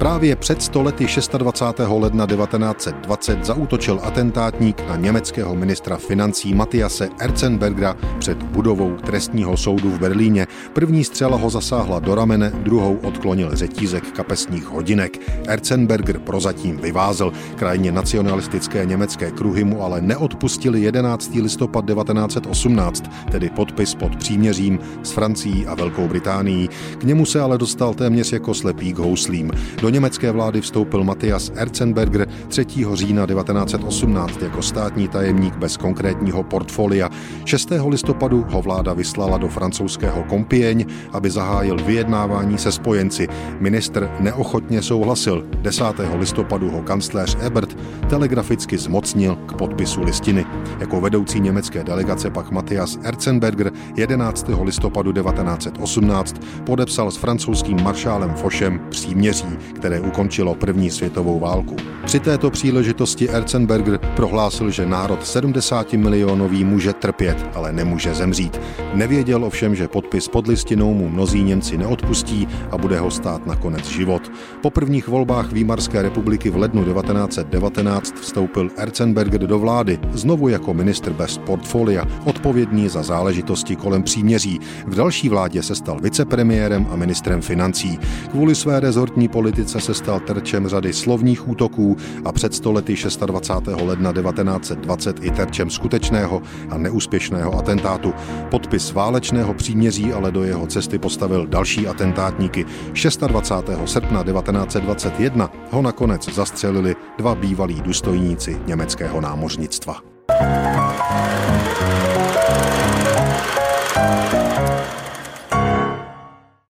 Právě před stolety 26. ledna 1920 zaútočil atentátník na německého ministra financí Matiase Erzenbergera před budovou trestního soudu v Berlíně. První střela ho zasáhla do ramene, druhou odklonil řetízek kapesních hodinek. Erzenberger prozatím vyvázel. Krajně nacionalistické německé kruhy mu ale neodpustili 11. listopad 1918, tedy podpis pod příměřím s Francií a Velkou Británií. K němu se ale dostal téměř jako slepý k houslím. Do německé vlády vstoupil Matthias Erzenberger 3. října 1918 jako státní tajemník bez konkrétního portfolia. 6. listopadu ho vláda vyslala do francouzského Kompieň, aby zahájil vyjednávání se spojenci. Ministr neochotně souhlasil. 10. listopadu ho kancléř Ebert telegraficky zmocnil k podpisu listiny. Jako vedoucí německé delegace pak Matthias Erzenberger 11. listopadu 1918 podepsal s francouzským maršálem Fošem příměří, které ukončilo první světovou válku. Při této příležitosti Erzenberger prohlásil, že národ 70 milionový může trpět, ale nemůže zemřít. Nevěděl ovšem, že podpis pod listinou mu mnozí Němci neodpustí a bude ho stát nakonec život. Po prvních volbách Výmarské republiky v lednu 1919 vstoupil Erzenberger do vlády, znovu jako ministr bez portfolia, odpovědný za záležitosti kolem příměří. V další vládě se stal vicepremiérem a ministrem financí. Kvůli své rezortní politice se stal terčem řady slovních útoků a před stolety 26. ledna 1920 i terčem skutečného a neúspěšného atentátu. Podpis válečného příměří ale do jeho cesty postavil další atentátníky. 26. srpna 1921 ho nakonec zastřelili dva bývalí důstojníci německého námořnictva. thank you